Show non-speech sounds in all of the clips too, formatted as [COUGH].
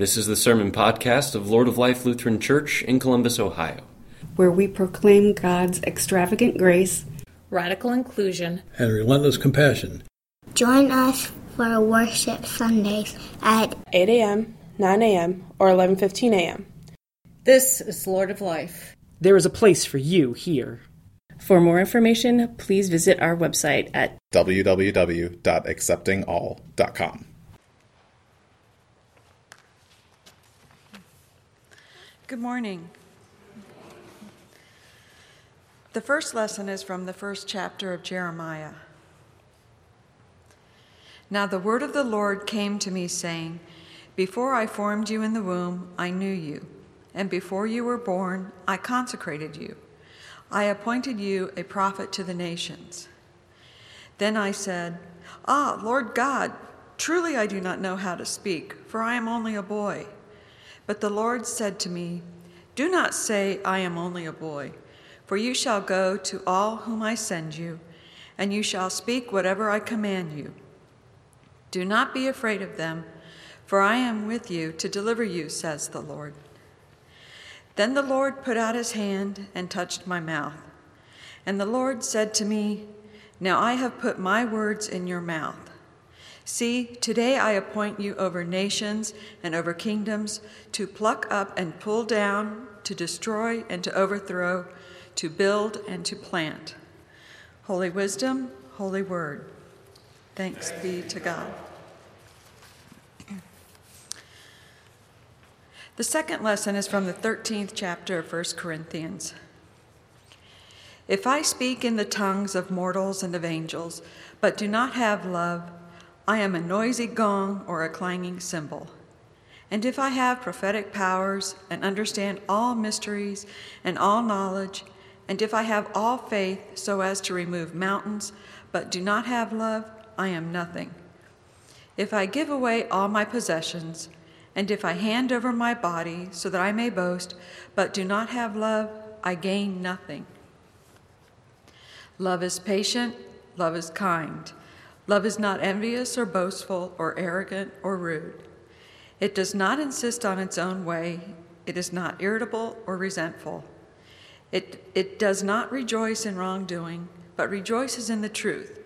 This is the Sermon Podcast of Lord of Life Lutheran Church in Columbus, Ohio, where we proclaim God's extravagant grace, radical inclusion, and relentless compassion. Join us for worship Sundays at 8 a.m., 9 a.m., or 11:15 a.m. This is Lord of Life. There is a place for you here. For more information, please visit our website at www.acceptingall.com. Good morning. The first lesson is from the first chapter of Jeremiah. Now the word of the Lord came to me, saying, Before I formed you in the womb, I knew you, and before you were born, I consecrated you. I appointed you a prophet to the nations. Then I said, Ah, Lord God, truly I do not know how to speak, for I am only a boy. But the Lord said to me, Do not say, I am only a boy, for you shall go to all whom I send you, and you shall speak whatever I command you. Do not be afraid of them, for I am with you to deliver you, says the Lord. Then the Lord put out his hand and touched my mouth. And the Lord said to me, Now I have put my words in your mouth. See, today I appoint you over nations and over kingdoms to pluck up and pull down, to destroy and to overthrow, to build and to plant. Holy wisdom, holy word. Thanks be to God. The second lesson is from the 13th chapter of 1 Corinthians. If I speak in the tongues of mortals and of angels, but do not have love, I am a noisy gong or a clanging cymbal. And if I have prophetic powers and understand all mysteries and all knowledge, and if I have all faith so as to remove mountains, but do not have love, I am nothing. If I give away all my possessions, and if I hand over my body so that I may boast, but do not have love, I gain nothing. Love is patient, love is kind. Love is not envious or boastful or arrogant or rude. It does not insist on its own way. It is not irritable or resentful. It, it does not rejoice in wrongdoing, but rejoices in the truth.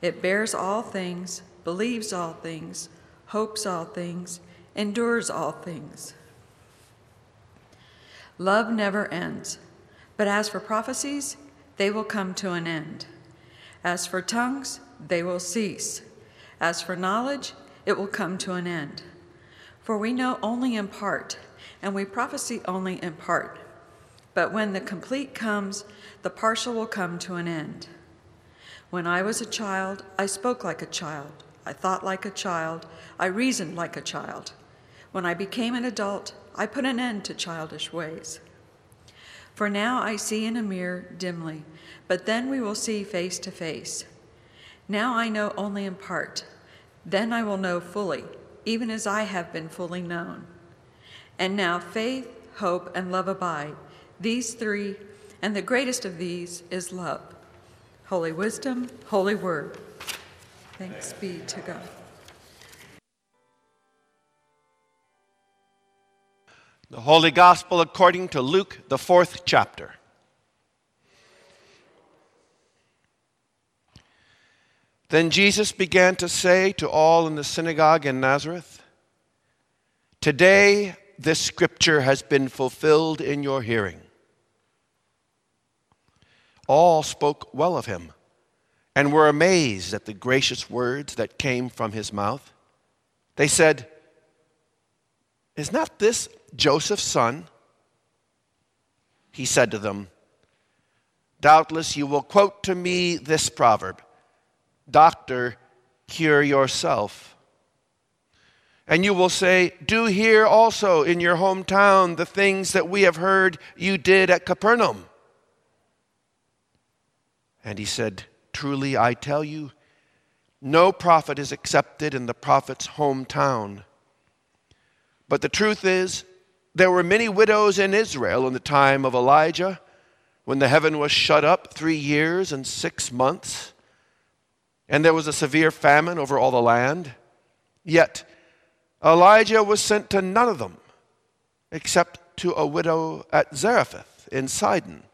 It bears all things, believes all things, hopes all things, endures all things. Love never ends, but as for prophecies, they will come to an end. As for tongues, they will cease. As for knowledge, it will come to an end. For we know only in part, and we prophesy only in part. But when the complete comes, the partial will come to an end. When I was a child, I spoke like a child, I thought like a child, I reasoned like a child. When I became an adult, I put an end to childish ways. For now I see in a mirror dimly, but then we will see face to face. Now I know only in part. Then I will know fully, even as I have been fully known. And now faith, hope, and love abide, these three, and the greatest of these is love. Holy wisdom, holy word. Thanks be to God. The Holy Gospel according to Luke, the fourth chapter. Then Jesus began to say to all in the synagogue in Nazareth, Today this scripture has been fulfilled in your hearing. All spoke well of him and were amazed at the gracious words that came from his mouth. They said, Is not this Joseph's son? He said to them, Doubtless you will quote to me this proverb Doctor, cure yourself. And you will say, Do here also in your hometown the things that we have heard you did at Capernaum. And he said, Truly I tell you, no prophet is accepted in the prophet's hometown. But the truth is, there were many widows in Israel in the time of Elijah, when the heaven was shut up three years and six months and there was a severe famine over all the land. Yet Elijah was sent to none of them except to a widow at Zarephath in Sidon.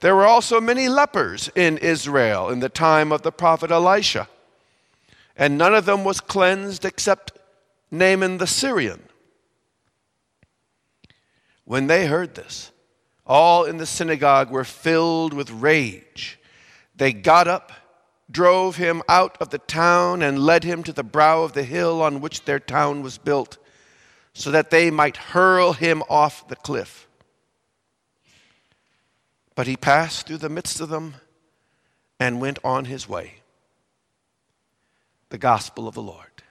There were also many lepers in Israel in the time of the prophet Elisha, and none of them was cleansed except Naaman the Syrian. When they heard this, all in the synagogue were filled with rage. They got up, drove him out of the town, and led him to the brow of the hill on which their town was built, so that they might hurl him off the cliff. But he passed through the midst of them and went on his way. The gospel of the Lord.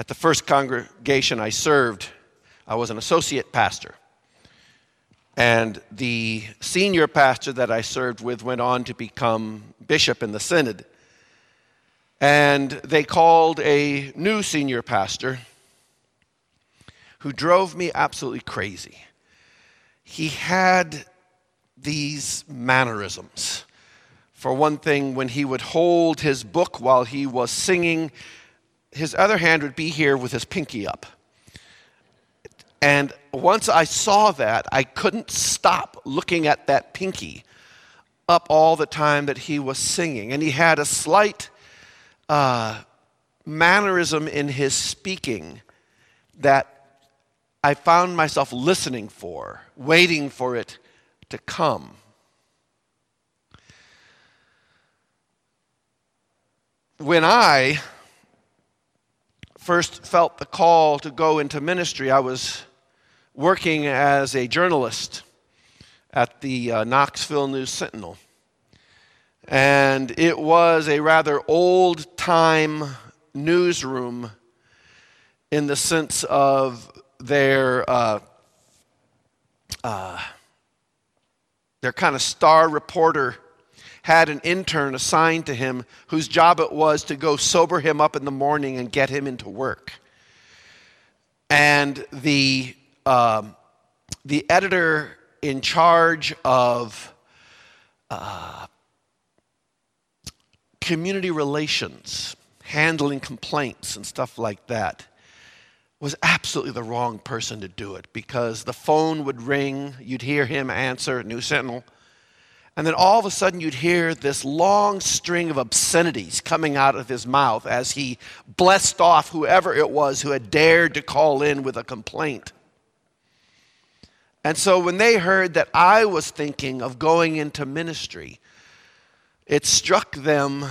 At the first congregation I served, I was an associate pastor. And the senior pastor that I served with went on to become bishop in the synod. And they called a new senior pastor who drove me absolutely crazy. He had these mannerisms. For one thing, when he would hold his book while he was singing, his other hand would be here with his pinky up. And once I saw that, I couldn't stop looking at that pinky up all the time that he was singing. And he had a slight uh, mannerism in his speaking that I found myself listening for, waiting for it to come. When I first felt the call to go into ministry, I was working as a journalist at the uh, Knoxville News Sentinel. And it was a rather old time newsroom in the sense of their, uh, uh, their kind of star reporter had an intern assigned to him whose job it was to go sober him up in the morning and get him into work. And the, um, the editor in charge of uh, community relations, handling complaints and stuff like that, was absolutely the wrong person to do it because the phone would ring, you'd hear him answer, New Sentinel and then all of a sudden, you'd hear this long string of obscenities coming out of his mouth as he blessed off whoever it was who had dared to call in with a complaint. And so, when they heard that I was thinking of going into ministry, it struck them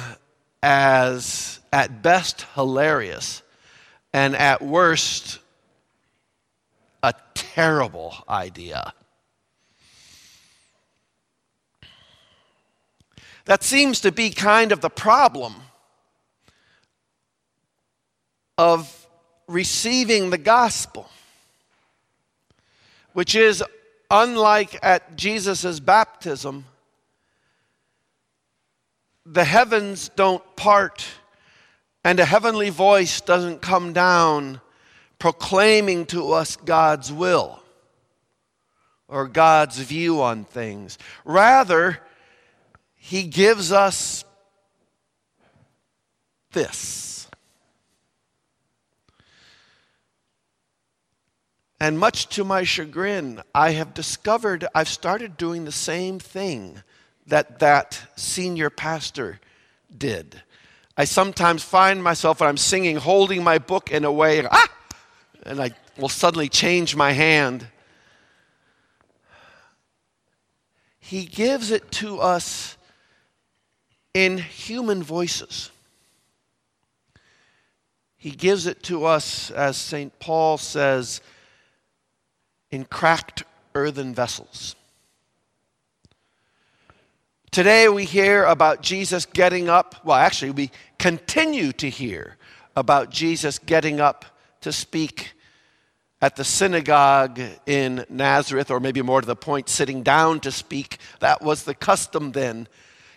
as, at best, hilarious, and at worst, a terrible idea. That seems to be kind of the problem of receiving the gospel, which is unlike at Jesus' baptism, the heavens don't part and a heavenly voice doesn't come down proclaiming to us God's will or God's view on things. Rather, he gives us this. And much to my chagrin, I have discovered I've started doing the same thing that that senior pastor did. I sometimes find myself when I'm singing holding my book in a way, ah, and I will suddenly change my hand. He gives it to us in human voices. He gives it to us, as St. Paul says, in cracked earthen vessels. Today we hear about Jesus getting up. Well, actually, we continue to hear about Jesus getting up to speak at the synagogue in Nazareth, or maybe more to the point, sitting down to speak. That was the custom then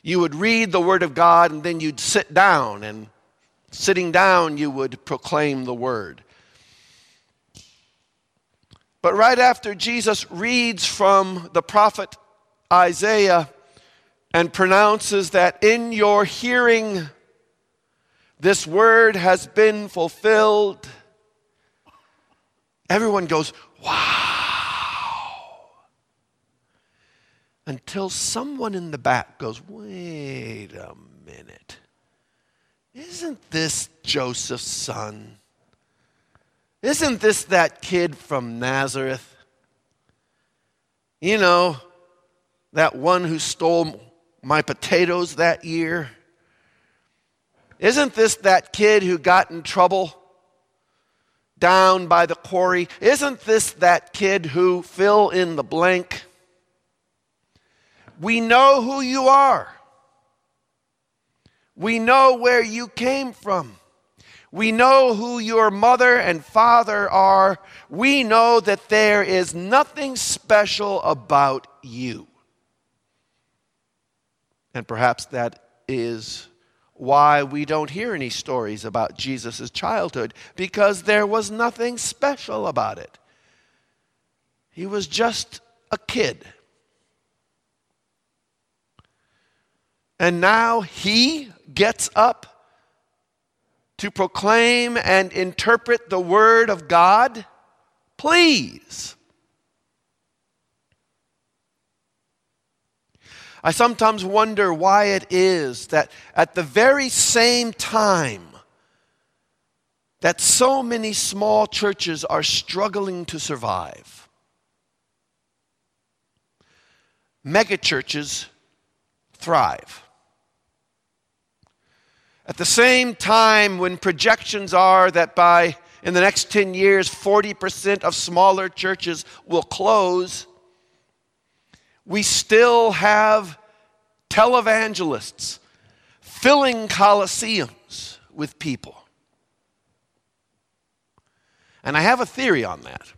you would read the Word of God and then you'd sit down, and sitting down, you would proclaim the Word. But right after Jesus reads from the prophet Isaiah and pronounces that in your hearing this word has been fulfilled, everyone goes, wow. Until someone in the back goes, wait a minute. Isn't this Joseph's son? Isn't this that kid from Nazareth? You know, that one who stole my potatoes that year? Isn't this that kid who got in trouble down by the quarry? Isn't this that kid who fill in the blank? We know who you are. We know where you came from. We know who your mother and father are. We know that there is nothing special about you. And perhaps that is why we don't hear any stories about Jesus' childhood, because there was nothing special about it. He was just a kid. And now he gets up to proclaim and interpret the Word of God? Please. I sometimes wonder why it is that at the very same time that so many small churches are struggling to survive, megachurches thrive. At the same time, when projections are that by in the next 10 years, 40% of smaller churches will close, we still have televangelists filling coliseums with people. And I have a theory on that,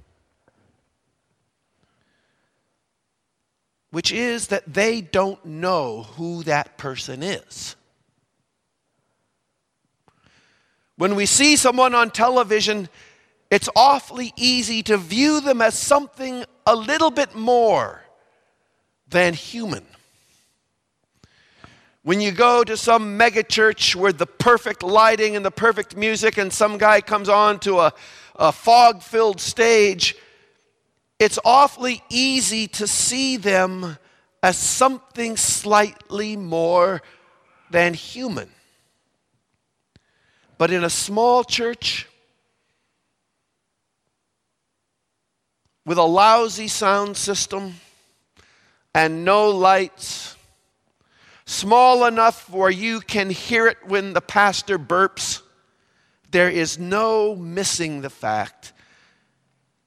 which is that they don't know who that person is. When we see someone on television, it's awfully easy to view them as something a little bit more than human. When you go to some megachurch with the perfect lighting and the perfect music, and some guy comes on to a, a fog filled stage, it's awfully easy to see them as something slightly more than human. But in a small church with a lousy sound system and no lights, small enough where you can hear it when the pastor burps, there is no missing the fact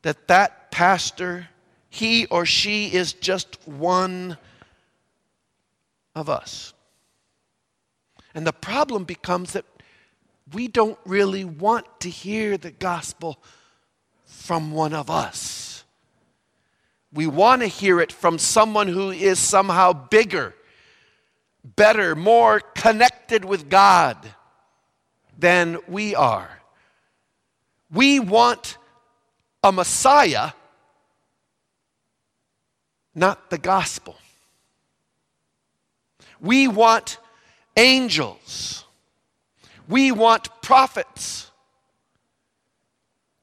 that that pastor, he or she is just one of us. And the problem becomes that we don't really want to hear the gospel from one of us. We want to hear it from someone who is somehow bigger, better, more connected with God than we are. We want a Messiah, not the gospel. We want angels we want prophets,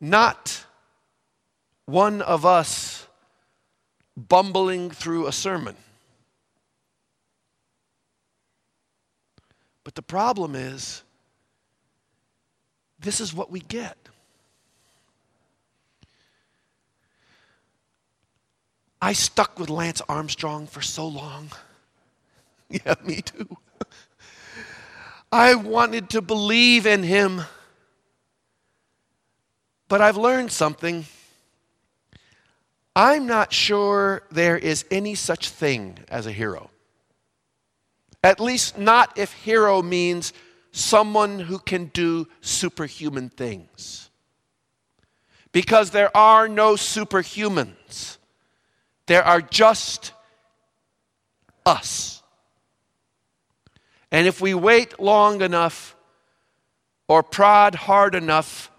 not one of us bumbling through a sermon. But the problem is, this is what we get. I stuck with Lance Armstrong for so long. [LAUGHS] Yeah, me too. I wanted to believe in him. But I've learned something. I'm not sure there is any such thing as a hero. At least, not if hero means someone who can do superhuman things. Because there are no superhumans, there are just us. And if we wait long enough or prod hard enough,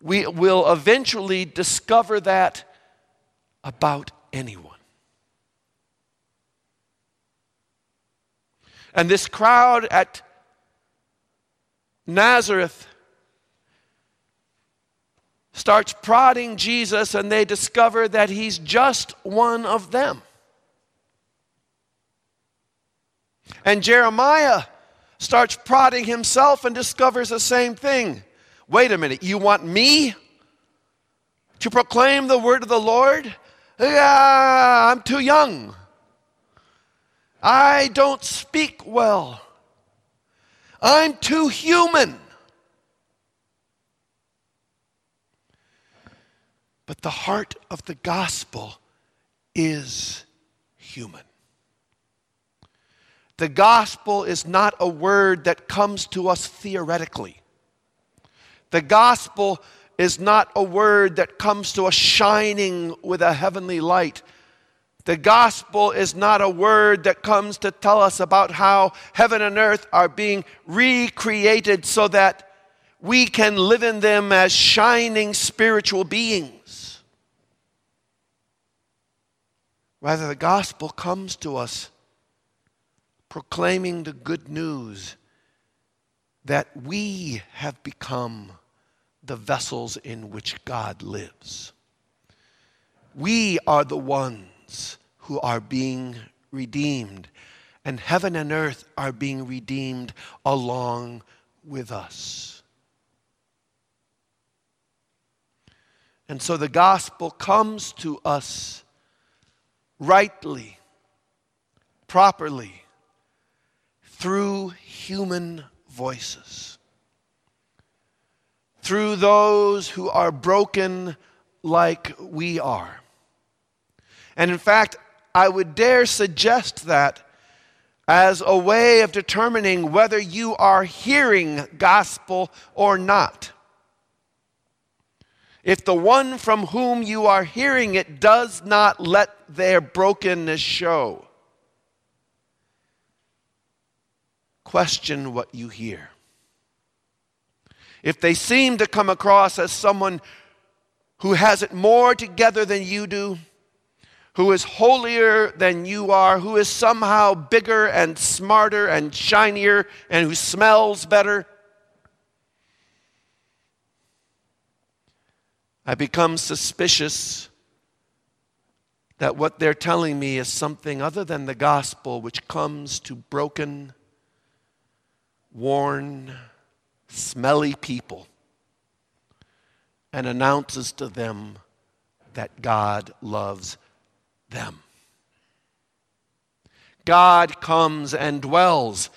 we will eventually discover that about anyone. And this crowd at Nazareth starts prodding Jesus, and they discover that he's just one of them. And Jeremiah starts prodding himself and discovers the same thing. Wait a minute, you want me to proclaim the word of the Lord? Yeah, I'm too young. I don't speak well. I'm too human. But the heart of the gospel is human. The gospel is not a word that comes to us theoretically. The gospel is not a word that comes to us shining with a heavenly light. The gospel is not a word that comes to tell us about how heaven and earth are being recreated so that we can live in them as shining spiritual beings. Rather, the gospel comes to us proclaiming the good news that we have become the vessels in which God lives. We are the ones who are being redeemed, and heaven and earth are being redeemed along with us. And so the gospel comes to us rightly, properly, through human voices, through those who are broken like we are. And in fact, I would dare suggest that as a way of determining whether you are hearing gospel or not. If the one from whom you are hearing it does not let their brokenness show, question what you hear. If they seem to come across as someone who has it more together than you do, who is holier than you are, who is somehow bigger and smarter and shinier, and who smells better. I become suspicious that what they're telling me is something other than the gospel, which comes to broken, worn, smelly people and announces to them that God loves them. God comes and dwells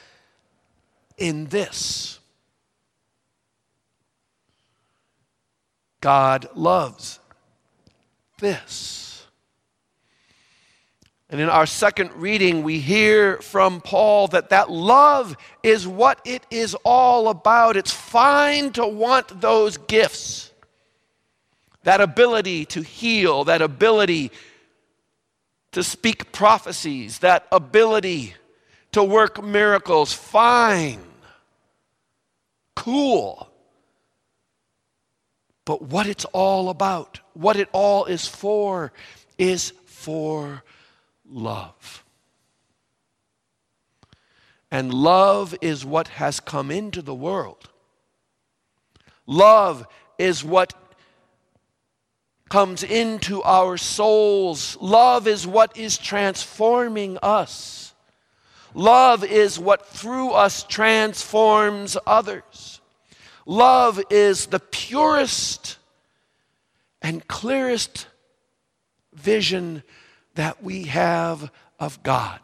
in this. God loves this. And in our second reading, we hear from Paul that that love is what it is all about. It's fine to want those gifts, that ability to heal, that ability to speak prophecies, that ability to work miracles, fine, cool. But what it's all about, what it all is for, is for love. And love is what has come into the world. Love is what comes into our souls. Love is what is transforming us. Love is what through us transforms others. Love is the purest and clearest vision that we have of God.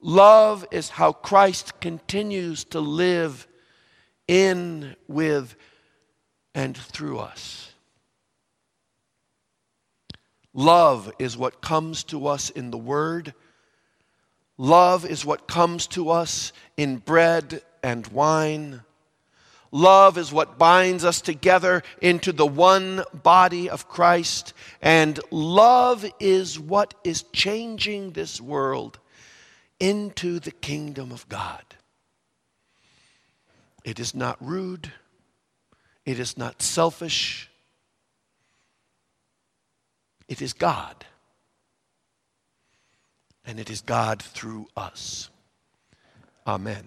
Love is how Christ continues to live in, with, and through us. Love is what comes to us in the Word. Love is what comes to us in bread and wine. Love is what binds us together into the one body of Christ. And love is what is changing this world into the kingdom of God. It is not rude, it is not selfish, it is God. And it is God through us. Amen.